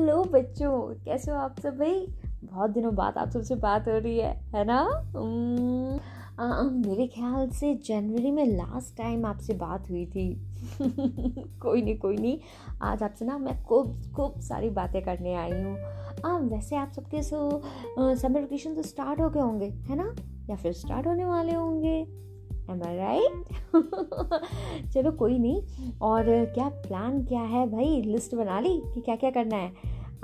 Hello बच्चों कैसे हो आप सब भाई? बहुत दिनों बाद आप सबसे बात हो रही है है ना? आ, मेरे ख्याल से जनवरी में लास्ट टाइम आपसे बात हुई थी। कोई नहीं कोई नहीं। आज आपसे ना मैं खूब खूब सारी बातें करने आई हूँ। हाँ वैसे आप सबके सो समर वेकेशन तो स्टार्ट हो गए होंगे है ना? या फिर स्टार्ट होने वाले होंगे? एम आई राइट चलो कोई नहीं। और क्या प्लान क्या है भाई? लिस्ट बना ली कि क्या क्या करना है।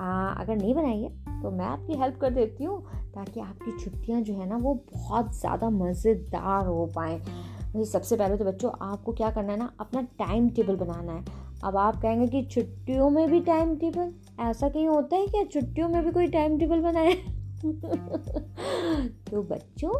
आ, अगर नहीं बनाई है तो मैं आपकी हेल्प कर देती हूँ ताकि आपकी छुट्टियाँ जो है ना वो बहुत ज़्यादा मज़ेदार हो पाएँ। भाई सबसे पहले तो बच्चों आपको क्या करना है ना अपना टाइम टेबल बनाना है। अब आप कहेंगे कि छुट्टियों में भी टाइम टेबल ऐसा कहीं होता है क्या? छुट्टियों में भी कोई टाइम टेबल बनाए? तो बच्चों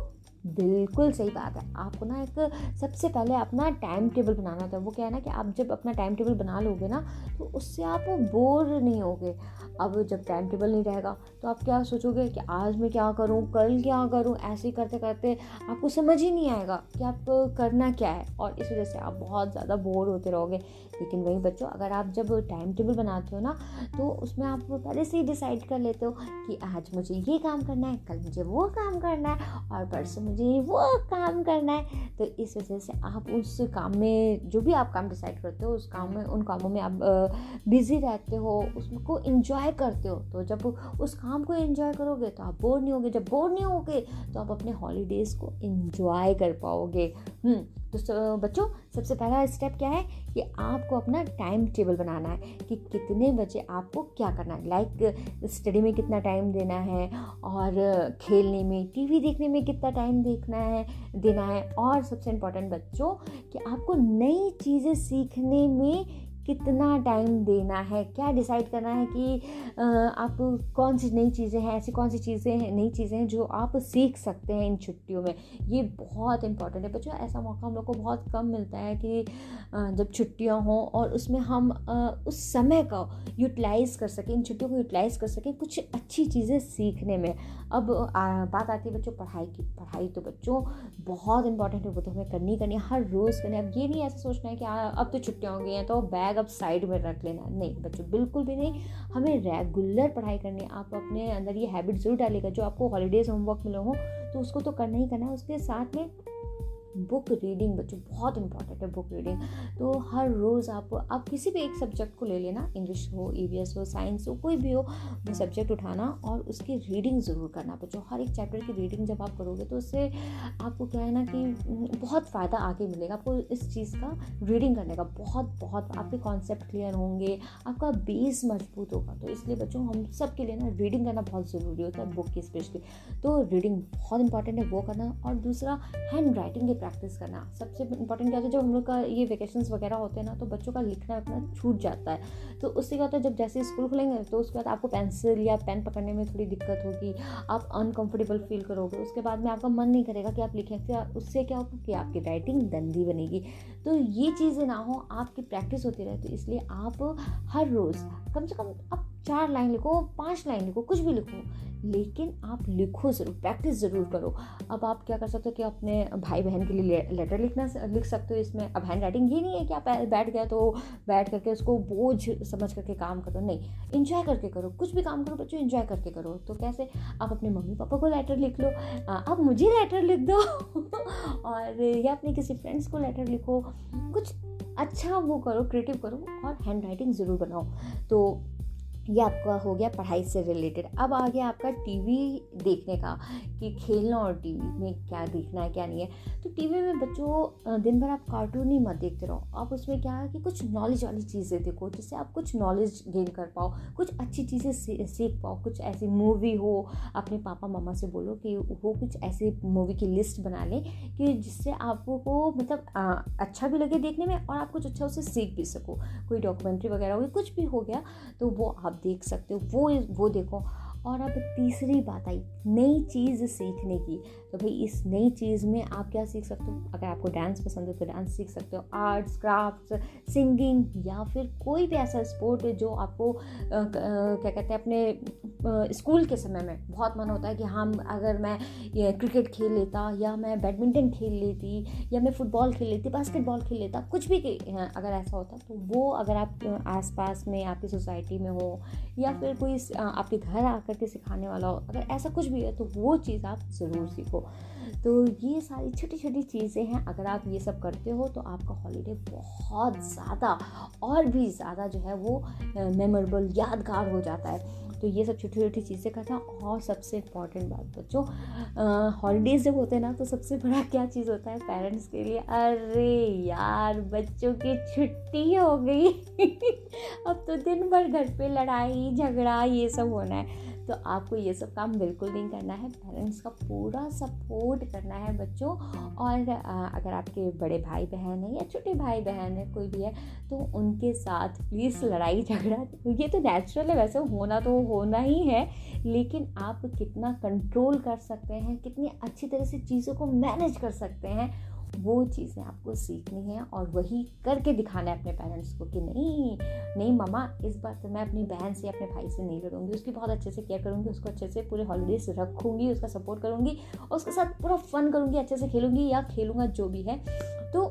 बिल्कुल सही बात है। आपको ना एक सबसे पहले अपना टाइम टेबल बनाना था वो क्या है ना कि आप जब अपना टाइम टेबल बना लोगे ना तो उससे आप बोर नहीं होगे। अब जब टाइम टेबल नहीं रहेगा तो आप क्या सोचोगे कि आज मैं क्या करूँ, कल क्या करूँ? ऐसे ही करते करते आपको समझ ही नहीं आएगा कि आप करना क्या है। और इस वजह से आप बहुत ज़्यादा बोर होते रहोगे। लेकिन वही बच्चों, अगर आप जब टाइम टेबल बनाते हो ना तो उसमें आप पहले से ही डिसाइड कर लेते हो कि आज मुझे ये काम करना है, कल मुझे वो काम करना है। और परसों मुझे वो काम करना है। तो इस वजह से आप उस काम में जो भी आप काम डिसाइड करते हो उस काम में उन कामों में आप बिज़ी रहते हो उसको इंजॉय करते हो। तो जब उस काम को इंजॉय करोगे तो आप बोर नहीं होगे। जब बोर नहीं होगे तो आप अपने हॉलीडेज़ को इंजॉय कर पाओगे। हम्म, तो बच्चों, सबसे पहला स्टेप क्या है कि आपको अपना टाइम टेबल बनाना है कि कितने बजे आपको क्या करना है। लाइक स्टडी में कितना टाइम देना है और खेलने में टीवी देखने में कितना टाइम देखना है, देना है। और सबसे इम्पोर्टेंट बच्चों कि आपको नई चीज़ें सीखने में कितना टाइम देना है? क्या डिसाइड करना है कि आप कौन सी नई चीज़ें हैं, ऐसी कौन सी चीज़ें हैं, नई चीज़ें हैं जो आप सीख सकते हैं इन छुट्टियों में? ये बहुत इंपॉर्टेंट है। बच्चों, ऐसा मौका हम लोग को बहुत कम मिलता है कि जब छुट्टियाँ हों और उसमें हम उस समय का यूटिलाइज़ कर सकें, इन छुट्टियों को यूटिलाइज़ कर सकें कुछ अच्छी चीज़ें सीखने में। अब बात आती है बच्चों, पढ़ाई की। पढ़ाई तो बच्चों बहुत इंपॉर्टेंट है, वो तो हमें करनी करनी हर रोज़ करनी अब ये नहीं ऐसा सोचना है कि अब तो छुट्टियाँ हो गई हैं तो बैग बैग अब साइड में रख लेना। नहीं, बच्चों, बिल्कुल भी नहीं। हमें रेगुलर पढ़ाई करनी है। आप अपने अंदर ये हैबिट ज़रूर डालेगा जो आपको हॉलीडेज़ होमवर्क मिले हो तो उसको तो करना ही करना है। उसके साथ में बुक रीडिंग बच्चों बहुत इंपॉर्टेंट है बुक रीडिंग तो हर रोज़ आप आप किसी भी एक सब्जेक्ट को ले लेना इंग्लिश हो ई हो साइंस हो, कोई भी हो, वो सब्जेक्ट उठाना और उसकी रीडिंग ज़रूर करना। बच्चों हर एक चैप्टर की रीडिंग जब आप करोगे तो उससे आपको क्या है ना कि बहुत फ़ायदा आगे मिलेगा। आपको इस चीज़ का रीडिंग करने का बहुत बहुत, आपके कॉन्सेप्ट क्लियर होंगे, आपका बेस मज़बूत होगा। तो इसलिए बच्चों, हम सब के लिए ना रीडिंग करना बहुत ज़रूरी होता है बुक की स्पेशली तो रीडिंग बहुत इंपॉर्टेंट है, वो करना। और दूसरा हैंड राइटिंग के प्रैक्टिस करना। सबसे इंपॉर्टेंट क्या होता है, जब हम लोग का ये वेकेशन वगैरह होते हैं ना तो बच्चों का लिखना अपना छूट जाता है। तो उससे क्या होता है, जब जैसे स्कूल खुलेंगे तो उसके बाद आपको पेंसिल या पेन पकड़ने में थोड़ी दिक्कत होगी, आप अनकम्फर्टेबल फील करोगे। उसके बाद में आपका मन नहीं करेगा कि आप लिखें, फिर उससे क्या होगा कि आपकी राइटिंग गंदी बनेगी। तो ये चीज़ें ना हो, आपकी प्रैक्टिस होती रहे तो इसलिए आप हर रोज़, कम से कम आप चार लाइन लिखो, पाँच लाइन लिखो, कुछ भी लिखो, लेकिन आप लिखो ज़रूर प्रैक्टिस ज़रूर करो। अब आप क्या कर सकते हो कि अपने भाई बहन के लिए लेटर लिखना लिख सकते हो इसमें। अब हैंड राइटिंग ये नहीं है कि आप बैठ गए तो बैठ करके उसको बोझ समझ करके काम करो, नहीं। इन्जॉय करके करो, कुछ भी काम करो बच्चों इन्जॉय करके करो। तो कैसे? आप अपने मम्मी पापा को लेटर लिख लो। आप मुझे लेटर लिख दो। और या अपने किसी फ्रेंड्स को लेटर लिखो। कुछ अच्छा वो करो क्रिएटिव करो और हैंड राइटिंग ज़रूर बनाओ। तो ये आपका हो गया पढ़ाई से रिलेटेड। अब आ गया आपका टीवी देखने का कि खेलना और टीवी में क्या देखना है क्या नहीं है। तो टीवी में बच्चों दिन भर आप कार्टून ही मत देखते रहो। आप उसमें क्या है कि कुछ नॉलेज वाली चीज़ें देखो जिससे आप कुछ नॉलेज गेन कर पाओ कुछ अच्छी चीज़ें सीख पाओ। कुछ ऐसी मूवी हो अपने पापा मामा से बोलो कि वो कुछ ऐसी मूवी की लिस्ट बना लें कि जिससे आपको मतलब आ, अच्छा भी लगे देखने में और आप कुछ अच्छा उससे सीख भी सको। कोई डॉक्यूमेंट्री वगैरह हो कुछ भी हो गया तो वो आप आप देख सकते हो। वो वो देखो। और अब तीसरी बात आई, नई चीज़ सीखने की। तो भाई, इस नई चीज़ में आप क्या सीख सकते हो? अगर आपको डांस पसंद है तो डांस सीख सकते हो। आर्ट्स क्राफ्ट्स सिंगिंग या फिर कोई भी ऐसा स्पोर्ट जो आपको क्या कहते हैं, अपने स्कूल के समय में बहुत मन होता है कि हम अगर मैं ये क्रिकेट खेल लेता या मैं बैडमिंटन खेल लेती या मैं फुटबॉल खेल लेती, बास्केटबॉल खेल लेता, कुछ भी अगर ऐसा होता तो वो अगर आप आसपास में, आपकी सोसाइटी में हो या फिर कोई आपके घर आकर के सिखाने वाला हो, अगर ऐसा कुछ भी है तो वो चीज़ आप ज़रूर सीखो। तो ये सारी छोटी छोटी चीज़ें हैं, अगर आप ये सब करते हो तो आपका हॉलीडे बहुत ज़्यादा और भी ज़्यादा जो है वो मेमोरेबल, यादगार हो जाता है। तो ये सब छोटी छोटी चीज़ें का था। और सबसे इंपॉर्टेंट बात बच्चों हॉलीडेज़ जब होते हैं ना तो सबसे बड़ा क्या चीज़ होता है पेरेंट्स के लिए? अरे यार, बच्चों की छुट्टी हो गई। अब तो दिन भर घर पे लड़ाई, झगड़ा, ये सब होना है। तो आपको ये सब काम बिल्कुल नहीं करना है। पेरेंट्स का पूरा सपोर्ट करना है बच्चों। और अगर आपके बड़े भाई बहन हैं या छोटे भाई बहन है, कोई भी है तो उनके साथ प्लीज़ लड़ाई झगड़ा ये तो नेचुरल है, वैसे होना तो होना ही है। लेकिन आप कितना कंट्रोल कर सकते हैं, कितनी अच्छी तरह से चीज़ों को मैनेज कर सकते हैं वो चीज़ें आपको सीखनी है और वही करके दिखाना है अपने पेरेंट्स को कि नहीं नहीं मामा इस बार तो मैं अपनी बहन से, अपने भाई से नहीं लड़ूँगी। उसकी बहुत अच्छे से केयर करूँगी, उसको अच्छे से पूरे हॉलीडेज रखूँगी, उसका सपोर्ट करूँगी और उसके साथ पूरा फन करूँगी, अच्छे से खेलूँगी या खेलूँगा जो भी है। तो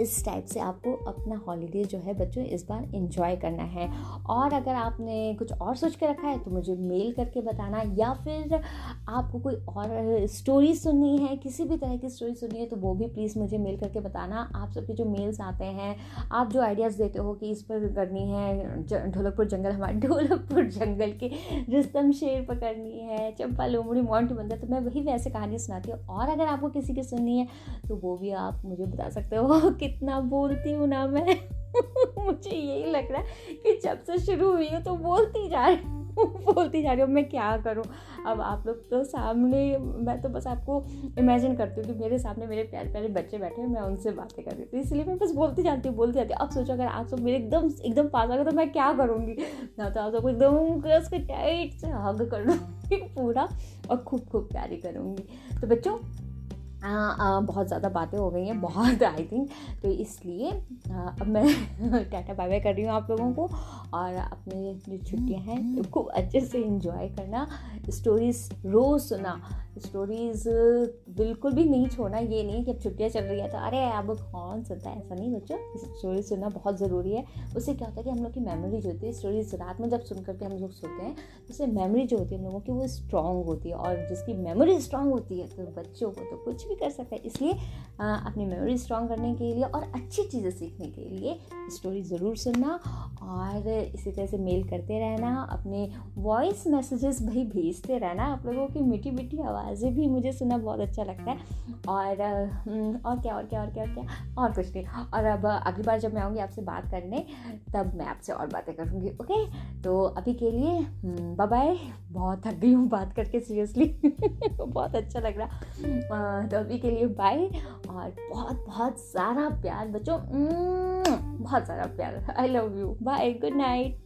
इस टाइप से आपको अपना हॉलीडे जो है बच्चों इस बार इंजॉय करना है। और अगर आपने कुछ और सोच के रखा है तो मुझे मेल करके बताना या फिर आपको कोई और स्टोरी सुननी है, किसी भी तरह की स्टोरी सुननी है तो वो भी प्लीज़ मुझे मेल करके बताना। आप सबके जो मेल्स आते हैं, आप जो आइडियाज़ देते हो कि इस पर करनी है ढोलकपुर जंगल, हमारे ढोलकपुर जंगल के रिस्तम शेर पर करनी है, चंपा लोमड़ी मोन्टी मंदिर तो मैं वही वैसे कहानी सुनाती हूँ। और अगर आपको किसी की सुननी है तो वो भी आप मुझे बता सकते हो कि कितना बोलती हूँ ना मैं, मुझे यही लग रहा है कि जब से शुरू हुई है तो बोलती जा रही हूँ, बोलती जा रही हूँ, मैं क्या करूँ? अब आप लोग तो सामने, मैं तो बस आपको इमेजिन करती हूँ कि मेरे सामने मेरे प्यारे प्यारे बच्चे बैठे हैं, मैं उनसे बातें कर रही हूँ। इसलिए मैं बस बोलती जाती हूँ, बोलती जाती हूँ। अब सोचो, अगर आप सब मेरे एकदम एकदम पास आ गए तो मैं क्या करूँगी? ना तो आप सबको एकदम कस के टाइट से हग कर लूँगी पूरा, और खूब खूब प्यारी करूँगी। तो बच्चों बहुत ज़्यादा बातें हो गई हैं, बहुत आई थिंक तो इसलिए अब मैं टाटा बाय बाय कर रही हूँ आप लोगों को और अपने जो छुट्टियाँ हैं तो खूब अच्छे से इंजॉय करना स्टोरीज रोज़ सुना स्टोरीज़ बिल्कुल भी नहीं छोड़ना, ये नहीं कि अब छुट्टियाँ चल रही है तो अरे अब कौन सुनता है? ऐसा नहीं बच्चों स्टोरी सुनना बहुत ज़रूरी है। उससे क्या होता है कि हम लोग की मेमोरी जो होती है स्टोरीज रात में जब सुन करके हम लोग सोते हैं तो उससे मेमोरी जो होती है हम लोगों की वो स्ट्रॉन्ग होती है और जिसकी मेमोरी स्ट्रॉन्ग होती है तो बच्चों को तो कुछ भी कर सकते हैं। इसलिए अपनी मेमोरी स्ट्रॉन्ग करने के लिए और अच्छी चीज़ें सीखने के लिए स्टोरी ज़रूर सुनना और इसी तरह से मेल करते रहना, अपने वॉइस मैसेजेस भी भेजते रहना। आप लोगों की मीठी मीठी आवाज़ें भी मुझे सुनना बहुत अच्छा लगता है। और और क्या और क्या और क्या और क्या, और कुछ नहीं। और अब अगली बार जब मैं आऊँगी आपसे बात करने, तब मैं आपसे और बातें करूँगी ओके तो अभी के लिए बाय बाय बहुत थक गई हूँ बात करके सीरियसली बहुत अच्छा लग रहा. तो अभी के लिए बाय और बहुत बहुत सारा प्यार बच्चों. बहुत सारा प्यार. I love you bye good night